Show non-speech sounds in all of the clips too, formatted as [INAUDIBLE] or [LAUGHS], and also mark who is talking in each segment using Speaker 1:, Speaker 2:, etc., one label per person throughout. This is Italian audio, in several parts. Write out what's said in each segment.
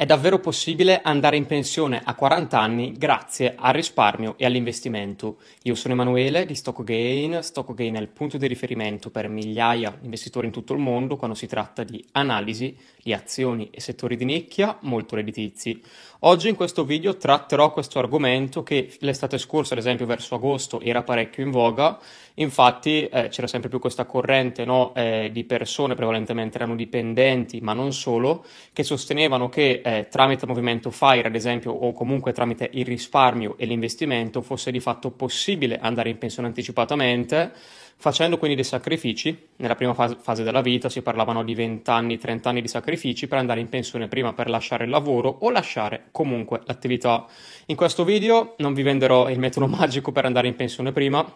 Speaker 1: È davvero possibile andare in pensione a 40 anni grazie al risparmio e all'investimento. Io sono Emanuele di StockGain. StockGain è il punto di riferimento per migliaia di investitori in tutto il mondo quando si tratta di analisi di azioni e settori di nicchia molto redditizi. Oggi in questo video tratterò questo argomento che l'estate scorsa, ad esempio verso agosto, era parecchio in voga. Infatti eh, c'era sempre più questa corrente no, eh, di persone, prevalentemente erano dipendenti, ma non solo, che sostenevano che eh, tramite il movimento FIRE, ad esempio, o comunque tramite il risparmio e l'investimento, fosse di fatto possibile andare in pensione anticipatamente facendo quindi dei sacrifici. Nella prima fase, fase della vita si parlavano di 20 anni, 30 anni di sacrifici per andare in pensione prima per lasciare il lavoro o lasciare comunque l'attività. In questo video non vi venderò il metodo [LAUGHS] magico per andare in pensione prima,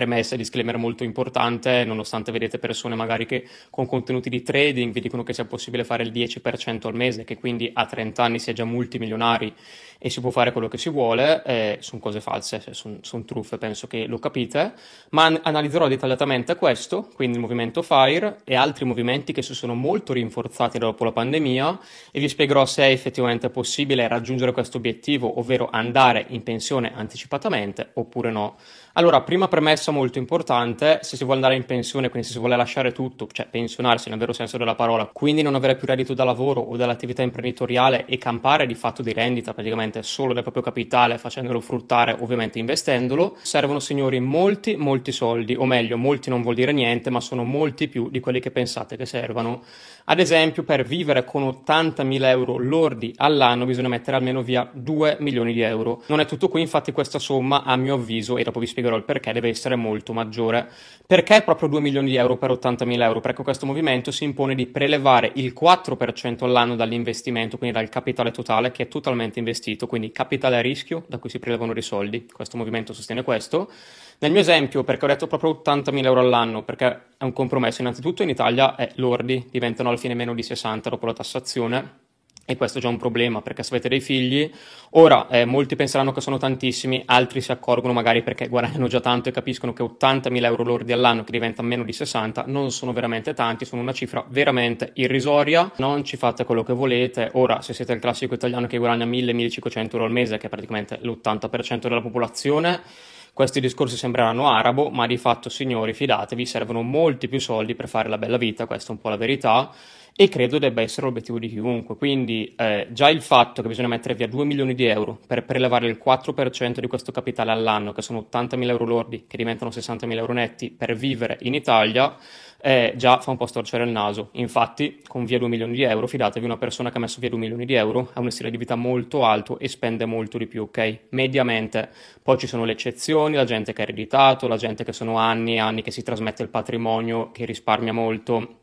Speaker 1: premessa e disclaimer molto importante, nonostante vedete persone magari che con contenuti di trading vi dicono che sia possibile fare il 10% al mese, che quindi a 30 anni si è già multimilionari e si può fare quello che si vuole, eh, sono cose false, cioè sono son truffe, penso che lo capite, ma an- analizzerò dettagliatamente questo, quindi il movimento FIRE e altri movimenti che si sono molto rinforzati dopo la pandemia e vi spiegherò se è effettivamente possibile raggiungere questo obiettivo, ovvero andare in pensione anticipatamente oppure no. Allora, prima premessa molto importante, se si vuole andare in pensione, quindi se si vuole lasciare tutto, cioè pensionarsi nel vero senso della parola, quindi non avere più reddito da lavoro o dall'attività imprenditoriale e campare di fatto di rendita praticamente solo del proprio capitale, facendolo fruttare ovviamente investendolo, servono signori molti, molti soldi, o meglio, molti non vuol dire niente, ma sono molti più di quelli che pensate che servano. Ad esempio, per vivere con 80.000 euro lordi all'anno bisogna mettere almeno via 2 milioni di euro. Non è tutto qui, infatti questa somma, a mio avviso, e dopo vi spiegherò il perché, deve essere molto maggiore. Perché proprio 2 milioni di euro per 80.000 euro? Perché questo movimento si impone di prelevare il 4% all'anno dall'investimento, quindi dal capitale totale che è totalmente investito, quindi capitale a rischio da cui si prelevano i soldi. Questo movimento sostiene questo. Nel mio esempio, perché ho detto proprio 80.000 euro all'anno, perché è un compromesso, innanzitutto in Italia è lordi, diventano alla fine meno di 60 dopo la tassazione e questo è già un problema perché se avete dei figli, ora eh, molti penseranno che sono tantissimi, altri si accorgono magari perché guadagnano già tanto e capiscono che 80.000 euro lordi all'anno che diventano meno di 60 non sono veramente tanti, sono una cifra veramente irrisoria, non ci fate quello che volete, ora se siete il classico italiano che guadagna 1.000-1.500 euro al mese che è praticamente l'80% della popolazione, questi discorsi sembreranno arabo, ma di fatto, signori, fidatevi, servono molti più soldi per fare la bella vita, questa è un po' la verità e credo debba essere l'obiettivo di chiunque. Quindi eh, già il fatto che bisogna mettere via 2 milioni di euro per prelevare il 4% di questo capitale all'anno, che sono 80 mila euro lordi, che diventano 60 mila euro netti, per vivere in Italia, eh, già fa un po' storcere il naso. Infatti, con via 2 milioni di euro, fidatevi, una persona che ha messo via 2 milioni di euro ha uno stile di vita molto alto e spende molto di più, ok? Mediamente. Poi ci sono le eccezioni, la gente che ha ereditato, la gente che sono anni e anni che si trasmette il patrimonio, che risparmia molto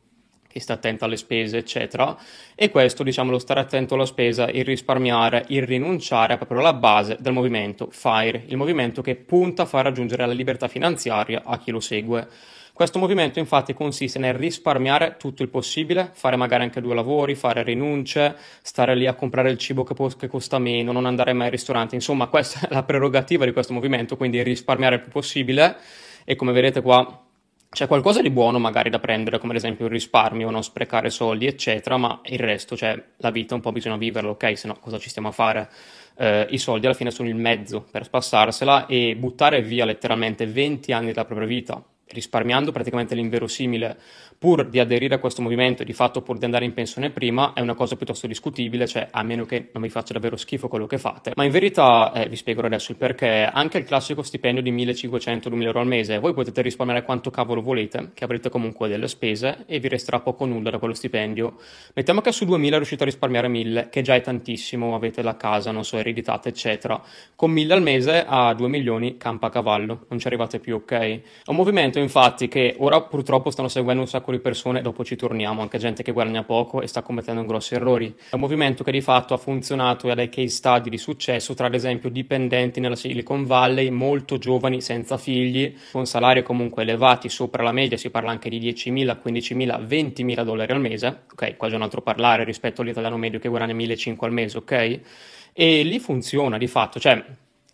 Speaker 1: che sta attento alle spese, eccetera. E questo, diciamo, lo stare attento alla spesa, il risparmiare, il rinunciare è proprio la base del movimento FIRE, il movimento che punta a far raggiungere la libertà finanziaria a chi lo segue. Questo movimento infatti consiste nel risparmiare tutto il possibile, fare magari anche due lavori, fare rinunce, stare lì a comprare il cibo che, po- che costa meno, non andare mai al ristorante, insomma questa è la prerogativa di questo movimento, quindi risparmiare il più possibile e come vedete qua c'è qualcosa di buono magari da prendere, come ad esempio il risparmio, non sprecare soldi, eccetera, ma il resto, cioè la vita un po' bisogna viverla, ok? Se no cosa ci stiamo a fare? Eh, I soldi alla fine sono il mezzo per spassarsela e buttare via letteralmente 20 anni della propria vita risparmiando praticamente l'inverosimile pur di aderire a questo movimento e di fatto pur di andare in pensione prima è una cosa piuttosto discutibile, cioè a meno che non vi faccia davvero schifo quello che fate. Ma in verità, eh, vi spiego adesso il perché, anche il classico stipendio di 1500-2000 euro al mese, voi potete risparmiare quanto cavolo volete, che avrete comunque delle spese e vi resterà poco nulla da quello stipendio. Mettiamo che su 2000 riuscite a risparmiare 1000, che già è tantissimo, avete la casa, non so, ereditate, eccetera. Con 1000 al mese a 2 milioni campa a cavallo, non ci arrivate più, ok? È un movimento infatti che ora purtroppo stanno seguendo un sacco di persone, dopo ci torniamo, anche gente che guadagna poco e sta commettendo grossi errori. È un movimento che di fatto ha funzionato e ha dei case study di successo tra ad esempio dipendenti nella Silicon Valley, molto giovani, senza figli, con salari comunque elevati sopra la media, si parla anche di 10.000, 15.000, 20.000 dollari al mese, ok, qua c'è un altro parlare rispetto all'italiano medio che guadagna 1.500 al mese, ok? E lì funziona di fatto, cioè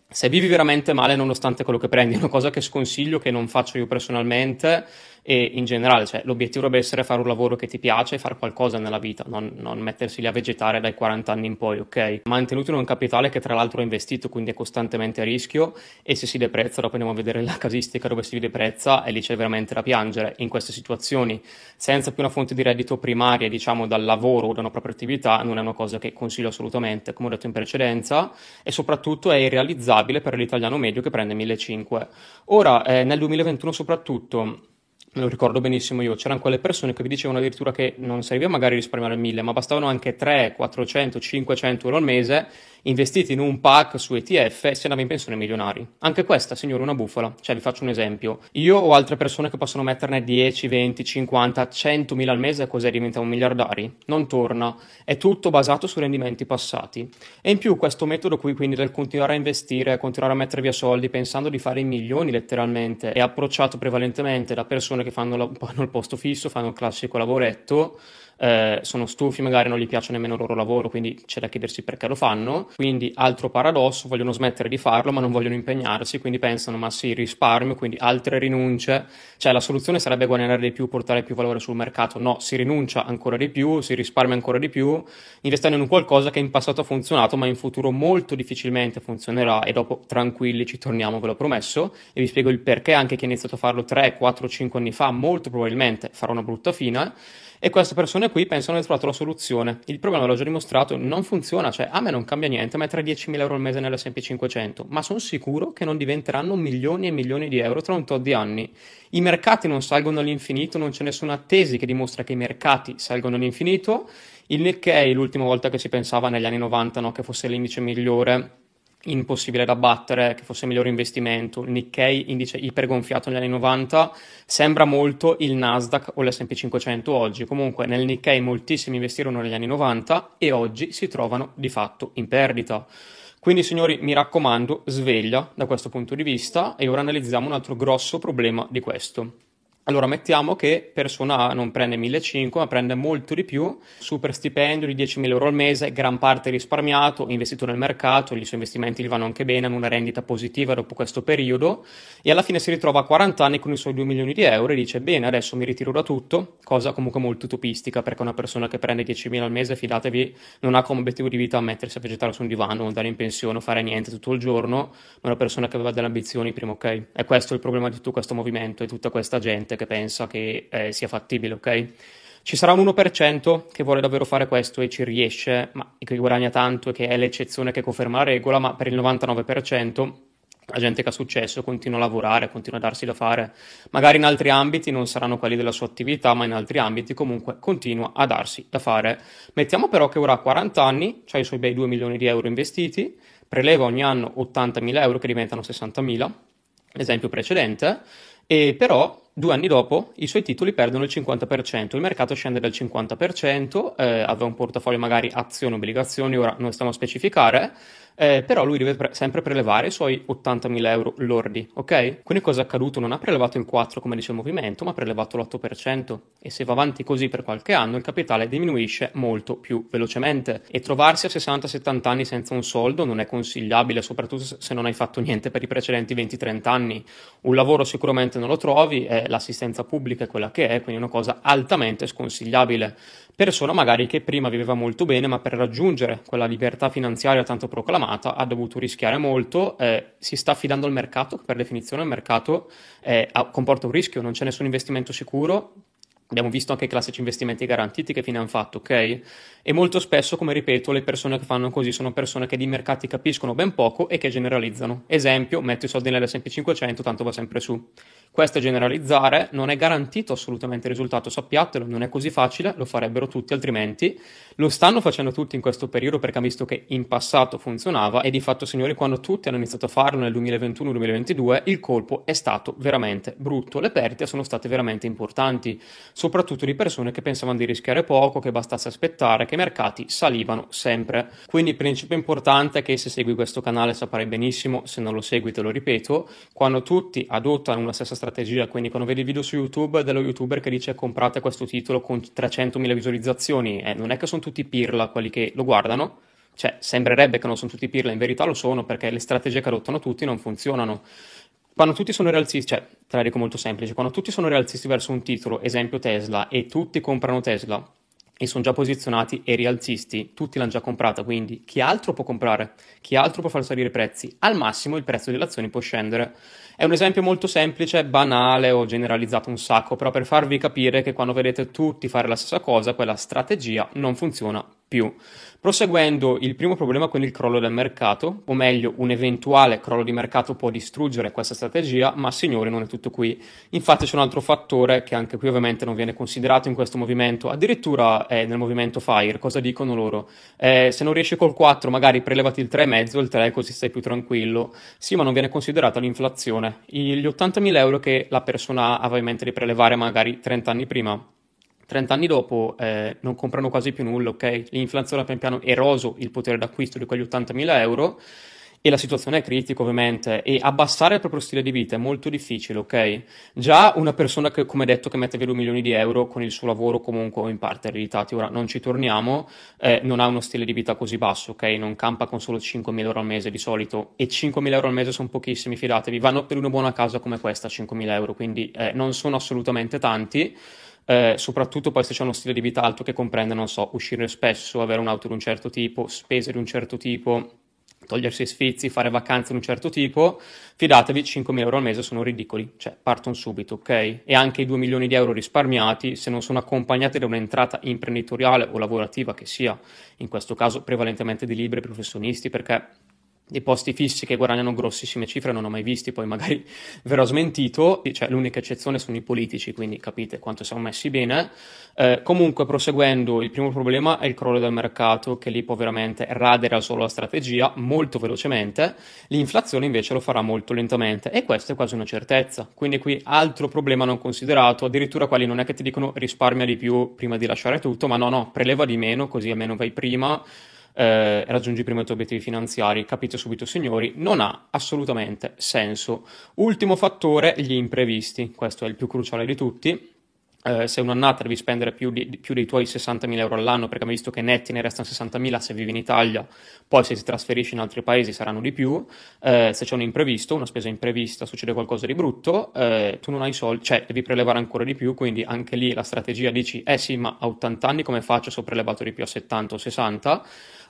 Speaker 1: se vivi veramente male nonostante quello che prendi, una cosa che sconsiglio, che non faccio io personalmente, e in generale cioè, l'obiettivo dovrebbe essere fare un lavoro che ti piace e fare qualcosa nella vita, non, non mettersi lì a vegetare dai 40 anni in poi, ok? Mantenuto in un capitale che tra l'altro è investito, quindi è costantemente a rischio e se si deprezza, dopo andiamo a vedere la casistica dove si deprezza e lì c'è veramente da piangere. In queste situazioni, senza più una fonte di reddito primaria, diciamo dal lavoro o da una propria attività, non è una cosa che consiglio assolutamente, come ho detto in precedenza, e soprattutto è irrealizzabile per l'italiano medio che prende 1.500. Ora, eh, nel 2021 soprattutto, lo ricordo benissimo io, c'erano quelle persone che vi dicevano addirittura che non serviva magari risparmiare 1000, ma bastavano anche 3, 400, 500 euro al mese investiti in un pack su ETF e si andava in pensione milionari. Anche questa, signore, una bufala. Cioè, vi faccio un esempio. Io ho altre persone che possono metterne 10, 20, 50, 100 mila al mese, cos'è diventano miliardari? Non torna. È tutto basato su rendimenti passati. E in più questo metodo qui, quindi, del continuare a investire, continuare a mettere via soldi, pensando di fare i milioni letteralmente, è approcciato prevalentemente da persone che fanno, la, [LAUGHS] fanno il posto fisso, fanno il classico lavoretto, eh, sono stufi, magari non gli piace nemmeno il loro lavoro, quindi c'è da chiedersi perché lo fanno. Quindi altro paradosso, vogliono smettere di farlo, ma non vogliono impegnarsi, quindi pensano, ma sì, risparmio, quindi altre rinunce. Cioè la soluzione sarebbe guadagnare di più, portare più valore sul mercato. No, si rinuncia ancora di più, si risparmia ancora di più, investendo in un qualcosa che in passato ha funzionato, ma in futuro molto difficilmente funzionerà e dopo tranquilli ci torniamo, ve l'ho promesso, e vi spiego il perché anche chi ha iniziato a farlo 3, 4, 5 anni fa, molto probabilmente farà una brutta fine e queste persone qui pensano di trovato la soluzione. Il problema, l'ho già dimostrato, non funziona, cioè a me non cambia niente mettere 10.000 euro al mese nell'S&P 500, ma sono sicuro che non diventeranno milioni e milioni di euro tra un tot di anni. I mercati non salgono all'infinito, non c'è nessuna tesi che dimostra che i mercati salgono all'infinito. Il Nikkei, l'ultima volta che si pensava negli anni 90 no, che fosse l'indice migliore, impossibile da battere, che fosse il migliore investimento. Il Nikkei, indice ipergonfiato negli anni 90, sembra molto il Nasdaq o l'S&P 500 oggi. Comunque nel Nikkei moltissimi investirono negli anni 90 e oggi si trovano di fatto in perdita. Quindi signori, mi raccomando, sveglia da questo punto di vista e ora analizziamo un altro grosso problema di questo. Allora, mettiamo che persona A non prende 1.500, ma prende molto di più, super stipendio di 10.000 euro al mese, gran parte risparmiato, investito nel mercato, i suoi investimenti gli vanno anche bene, hanno una rendita positiva dopo questo periodo, e alla fine si ritrova a 40 anni con i suoi 2 milioni di euro e dice, bene, adesso mi ritiro da tutto, cosa comunque molto utopistica, perché una persona che prende 10.000 al mese, fidatevi, non ha come obiettivo di vita mettersi a vegetare su un divano, andare in pensione, fare niente tutto il giorno, ma una persona che aveva delle ambizioni prima, ok? E questo è il problema di tutto questo movimento e tutta questa gente gente che pensa che eh, sia fattibile, ok? Ci sarà un 1% che vuole davvero fare questo e ci riesce, ma che guadagna tanto e che è l'eccezione che conferma la regola, ma per il 99% la gente che ha successo continua a lavorare, continua a darsi da fare. Magari in altri ambiti non saranno quelli della sua attività, ma in altri ambiti comunque continua a darsi da fare. Mettiamo però che ora ha 40 anni, ha i suoi bei 2 milioni di euro investiti, preleva ogni anno 80.000 euro che diventano 60.000, esempio precedente, e però Due anni dopo i suoi titoli perdono il 50%, il mercato scende del 50%, eh, aveva un portafoglio magari azioni, obbligazioni, ora non stiamo a specificare, eh, però lui deve pre- sempre prelevare i suoi 80.000 euro lordi, ok? Quindi cosa è accaduto? Non ha prelevato il 4 come dice il movimento, ma ha prelevato l'8% e se va avanti così per qualche anno il capitale diminuisce molto più velocemente e trovarsi a 60-70 anni senza un soldo non è consigliabile, soprattutto se non hai fatto niente per i precedenti 20-30 anni. Un lavoro sicuramente non lo trovi, eh, l'assistenza pubblica è quella che è, quindi è una cosa altamente sconsigliabile persona magari che prima viveva molto bene, ma per raggiungere quella libertà finanziaria tanto proclamata ha dovuto rischiare molto, eh, si sta affidando al mercato, che per definizione il mercato eh, comporta un rischio, non c'è nessun investimento sicuro. Abbiamo visto anche i classici investimenti garantiti che fine hanno fatto, ok? E molto spesso, come ripeto, le persone che fanno così sono persone che di mercati capiscono ben poco e che generalizzano. Esempio, metto i soldi nell'S&P 500, tanto va sempre su. Questo è generalizzare, non è garantito assolutamente il risultato, sappiatelo, non è così facile, lo farebbero tutti altrimenti. Lo stanno facendo tutti in questo periodo perché hanno visto che in passato funzionava e di fatto, signori, quando tutti hanno iniziato a farlo nel 2021-2022, il colpo è stato veramente brutto, le perdite sono state veramente importanti, soprattutto di persone che pensavano di rischiare poco, che bastasse aspettare, che i mercati salivano sempre. Quindi il principio importante è che se segui questo canale saprai benissimo, se non lo segui te lo ripeto, quando tutti adottano una stessa strategia, quindi quando vedi il video su YouTube dello youtuber che dice comprate questo titolo con 300.000 visualizzazioni, eh, non è che sono tutti pirla quelli che lo guardano, cioè sembrerebbe che non sono tutti pirla, in verità lo sono perché le strategie che adottano tutti non funzionano. quando tutti sono realististi, cioè, te la dico molto semplice, quando tutti sono realististi verso un titolo, esempio Tesla, e tutti comprano Tesla e sono già posizionati e rialzisti, tutti l'hanno già comprata, quindi chi altro può comprare? Chi altro può far salire i prezzi? Al massimo il prezzo delle azioni può scendere. È un esempio molto semplice, banale, ho generalizzato un sacco, però per farvi capire che quando vedete tutti fare la stessa cosa, quella strategia non funziona più. Proseguendo, il primo problema con il crollo del mercato, o meglio, un eventuale crollo di mercato può distruggere questa strategia, ma signori non è tutto qui. Infatti c'è un altro fattore che anche qui ovviamente non viene considerato in questo movimento, addirittura è nel movimento FIRE, cosa dicono loro? Eh, se non riesci col 4 magari prelevati il 3,5, il 3 così stai più tranquillo. Sì, ma non viene considerata l'inflazione. Gli 80.000 euro che la persona aveva in mente di prelevare magari 30 anni prima 30 anni dopo eh, non comprano quasi più nulla, ok? L'inflazione ha pian piano eroso il potere d'acquisto di quegli 80.000 euro e la situazione è critica ovviamente e abbassare il proprio stile di vita è molto difficile, ok? Già una persona che, come detto, che mette via 2 milioni di euro con il suo lavoro comunque in parte ereditati, ora non ci torniamo, eh, non ha uno stile di vita così basso, ok? Non campa con solo 5.000 euro al mese di solito e 5.000 euro al mese sono pochissimi, fidatevi, vanno per una buona casa come questa 5.000 euro, quindi eh, non sono assolutamente tanti. Eh, soprattutto poi se c'è uno stile di vita alto che comprende, non so, uscire spesso, avere un'auto di un certo tipo, spese di un certo tipo, togliersi sfizi, fare vacanze di un certo tipo, fidatevi, 5.000 euro al mese sono ridicoli, cioè partono subito, ok? E anche i 2 milioni di euro risparmiati, se non sono accompagnati da un'entrata imprenditoriale o lavorativa che sia, in questo caso prevalentemente di libri professionisti, perché dei posti fissi che guadagnano grossissime cifre non ho mai visti, poi magari [LAUGHS] verrò smentito, cioè l'unica eccezione sono i politici, quindi capite quanto siamo messi bene. Eh, comunque, proseguendo, il primo problema è il crollo del mercato, che lì può veramente radere solo la strategia molto velocemente, l'inflazione invece lo farà molto lentamente e questa è quasi una certezza. Quindi qui altro problema non considerato, addirittura quelli non è che ti dicono risparmia di più prima di lasciare tutto, ma no, no, preleva di meno, così almeno vai prima eh, raggiungi prima i tuoi obiettivi finanziari, capite subito signori, non ha assolutamente senso. Ultimo fattore, gli imprevisti, questo è il più cruciale di tutti. Eh, se un'annata devi spendere più, di, più, dei tuoi 60.000 euro all'anno, perché abbiamo visto che netti ne restano 60.000 se vivi in Italia, poi se ti trasferisci in altri paesi saranno di più, eh, se c'è un imprevisto, una spesa imprevista, succede qualcosa di brutto, eh, tu non hai soldi, cioè devi prelevare ancora di più, quindi anche lì la strategia dici, eh sì, ma a 80 anni come faccio se ho prelevato di più a 70 o 60?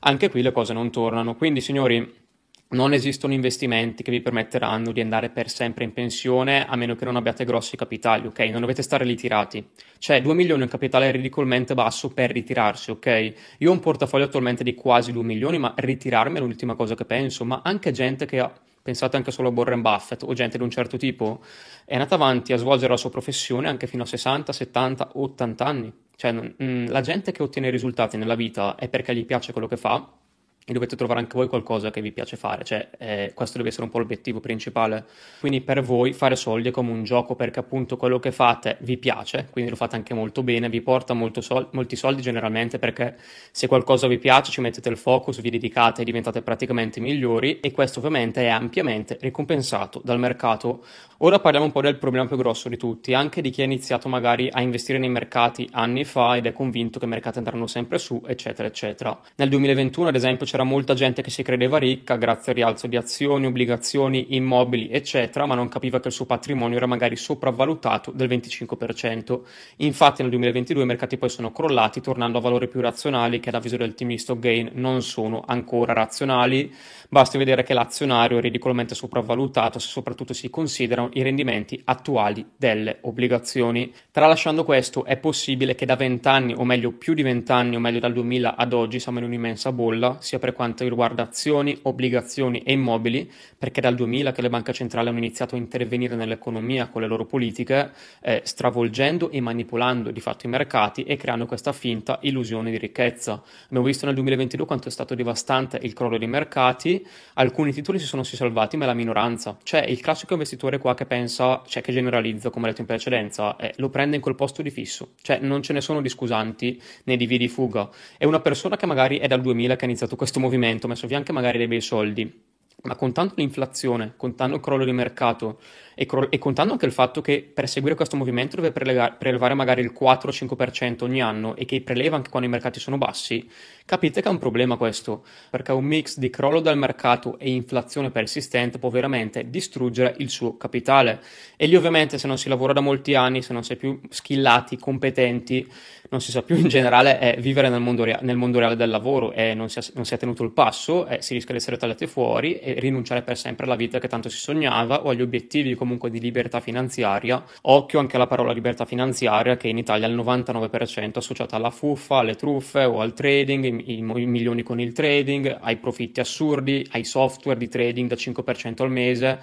Speaker 1: Anche qui le cose non tornano, quindi signori non esistono investimenti che vi permetteranno di andare per sempre in pensione a meno che non abbiate grossi capitali, ok? Non dovete stare ritirati. Cioè, 2 milioni è un capitale ridicolmente basso per ritirarsi, ok? Io ho un portafoglio attualmente di quasi 2 milioni, ma ritirarmi è l'ultima cosa che penso. Ma anche gente che ha, pensate anche solo a Warren Buffett o gente di un certo tipo, è andata avanti a svolgere la sua professione anche fino a 60, 70, 80 anni. Cioè, mh, mm, la gente che ottiene risultati nella vita è perché gli piace quello che fa e dovete trovare anche voi qualcosa che vi piace fare, cioè eh, questo deve essere un po' l'obiettivo principale. Quindi per voi fare soldi è come un gioco perché appunto quello che fate vi piace, quindi lo fate anche molto bene, vi porta sol- molti soldi generalmente perché se qualcosa vi piace ci mettete il focus, vi dedicate e diventate praticamente migliori e questo ovviamente è ampiamente ricompensato dal mercato. Ora parliamo un po' del problema più grosso di tutti, anche di chi ha iniziato magari a investire nei mercati anni fa ed è convinto che i mercati andranno sempre su, eccetera, eccetera. Nel 2021 ad esempio c'era molta gente che si credeva ricca grazie al rialzo di azioni, obbligazioni, immobili, eccetera, ma non capiva che il suo patrimonio era magari sopravvalutato del 25%. Infatti nel 2022 i mercati poi sono crollati, tornando a valori più razionali che ad avviso del team Gain non sono ancora razionali. Basti vedere che l'azionario è ridicolmente sopravvalutato se soprattutto si considerano i rendimenti attuali delle obbligazioni. Tralasciando questo, è possibile che da 20 anni, o meglio più di 20 anni, o meglio dal 2000 ad oggi, siamo in un'immensa bolla, sia per quanto riguarda azioni, obbligazioni e immobili, perché dal 2000 che le banche centrali hanno iniziato a intervenire nell'economia con le loro politiche, eh, stravolgendo e manipolando di fatto i mercati e creando questa finta illusione di ricchezza. Abbiamo visto nel 2022 quanto è stato devastante il crollo dei mercati, alcuni titoli si sono salvati, ma la minoranza. Cioè il classico investitore qua che pensa, cioè che generalizza, come detto in precedenza, eh, lo prende in quel posto di fisso. Cioè non ce ne sono di scusanti né di vie di fuga. È una persona che magari è dal 2000 che ha iniziato questo movimento, ha messo via anche magari dei bei soldi, ma contando l'inflazione, contando il crollo di mercato e, cro- e, contando anche il fatto che per seguire questo movimento deve prelega- prelevare magari il 4-5% ogni anno e che preleva anche quando i mercati sono bassi, Capite che è un problema questo, perché un mix di crollo del mercato e inflazione persistente può veramente distruggere il suo capitale. E lì ovviamente se non si lavora da molti anni, se non si è più skillati, competenti, non si sa più in generale è vivere nel mondo, rea- nel mondo reale del lavoro e non si, è, non si è tenuto il passo, eh, si rischia di essere tagliati fuori e rinunciare per sempre alla vita che tanto si sognava o agli obiettivi comunque di libertà finanziaria. Occhio anche alla parola libertà finanziaria che in Italia è il 99% associata alla fuffa, alle truffe o al trading i, i milioni con il trading, ai profitti assurdi, ai software di trading da 5% al mese.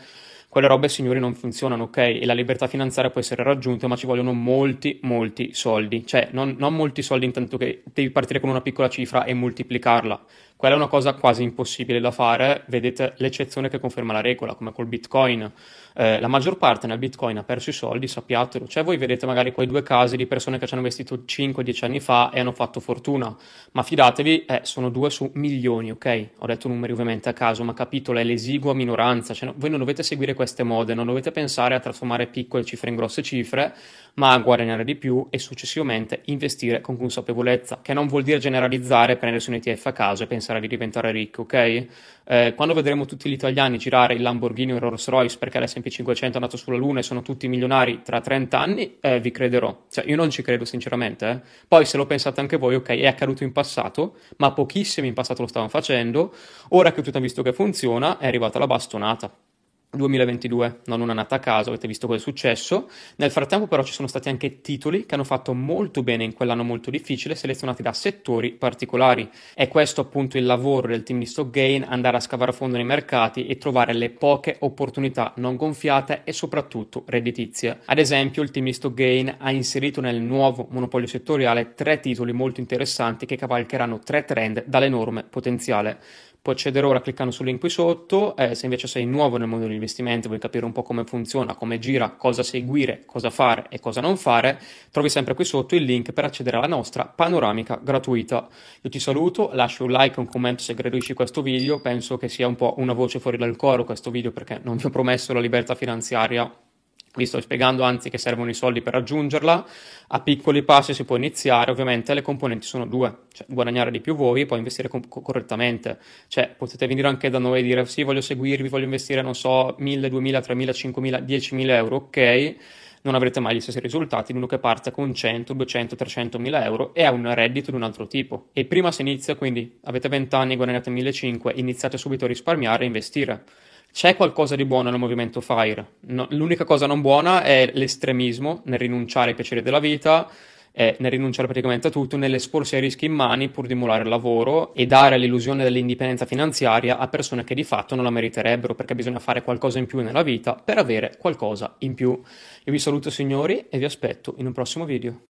Speaker 1: Quelle robe, signori, non funzionano, ok? E la libertà finanziaria può essere raggiunta, ma ci vogliono molti, molti soldi. Cioè, non, non molti soldi intanto che devi partire con una piccola cifra e moltiplicarla. Quella è una cosa quasi impossibile da fare, vedete l'eccezione che conferma la regola, come col Bitcoin. Eh, la maggior parte nel Bitcoin ha perso i soldi, sappiatelo. Cioè voi vedete magari quei due casi di persone che ci hanno investito 5-10 anni fa e hanno fatto fortuna, ma fidatevi, eh, sono due su milioni, ok? Ho detto numeri ovviamente a caso, ma capito, è l'esigua minoranza. Cioè, no, voi non dovete seguire queste mode, non dovete pensare a trasformare piccole cifre in grosse cifre, ma a guadagnare di più e successivamente investire con consapevolezza, che non vuol dire generalizzare, prendersi un ETF a caso e pensare di diventare ricco, ok? Eh, quando vedremo tutti gli italiani girare il Lamborghini o il Rolls Royce perché l'S&P 500 è andato sulla Luna e sono tutti milionari tra 30 anni, eh, vi crederò. Cioè, io non ci credo sinceramente. Eh. Poi se lo pensate anche voi, ok, è accaduto in passato, ma pochissimi in passato lo stavano facendo. Ora che tutti hanno visto che funziona, è arrivata la bastonata. 2022, non una nata a caso, avete visto cosa è successo. Nel frattempo però ci sono stati anche titoli che hanno fatto molto bene in quell'anno molto difficile, selezionati da settori particolari. È questo appunto il lavoro del team di Stockgain, andare a scavare a fondo nei mercati e trovare le poche opportunità non gonfiate e soprattutto redditizie. Ad esempio il team di Stockgain ha inserito nel nuovo monopolio settoriale tre titoli molto interessanti che cavalcheranno tre trend dall'enorme potenziale. Puoi accedere ora cliccando sul link qui sotto, eh, se invece sei nuovo nel mondo degli investimenti, vuoi capire un po' come funziona, come gira, cosa seguire, cosa fare e cosa non fare, trovi sempre qui sotto il link per accedere alla nostra panoramica gratuita. Io ti saluto, lascio un like e un commento se gradisci questo video, penso che sia un po' una voce fuori dal coro questo video perché non vi ho promesso la libertà finanziaria vi sto spiegando anzi che servono i soldi per raggiungerla, a piccoli passi si può iniziare, ovviamente le componenti sono due, cioè guadagnare di più voi e poi investire co- correttamente, cioè potete venire anche da noi e dire sì voglio seguirvi, voglio investire non so 1000, 2000, 3000, 5000, 10.000 euro, ok, non avrete mai gli stessi risultati uno che parte con 100, 200, 300 mila euro e ha un reddito di un altro tipo. E prima si inizia, quindi avete 20 anni, guadagnate 1.500, iniziate subito a risparmiare e investire. C'è qualcosa di buono nel movimento FIRE. No, l'unica cosa non buona è l'estremismo nel rinunciare ai piaceri della vita, eh, nel rinunciare praticamente a tutto, nell'esporsi ai rischi in mani pur di emulare il lavoro e dare l'illusione dell'indipendenza finanziaria a persone che di fatto non la meriterebbero perché bisogna fare qualcosa in più nella vita per avere qualcosa in più. Io vi saluto signori e vi aspetto in un prossimo video.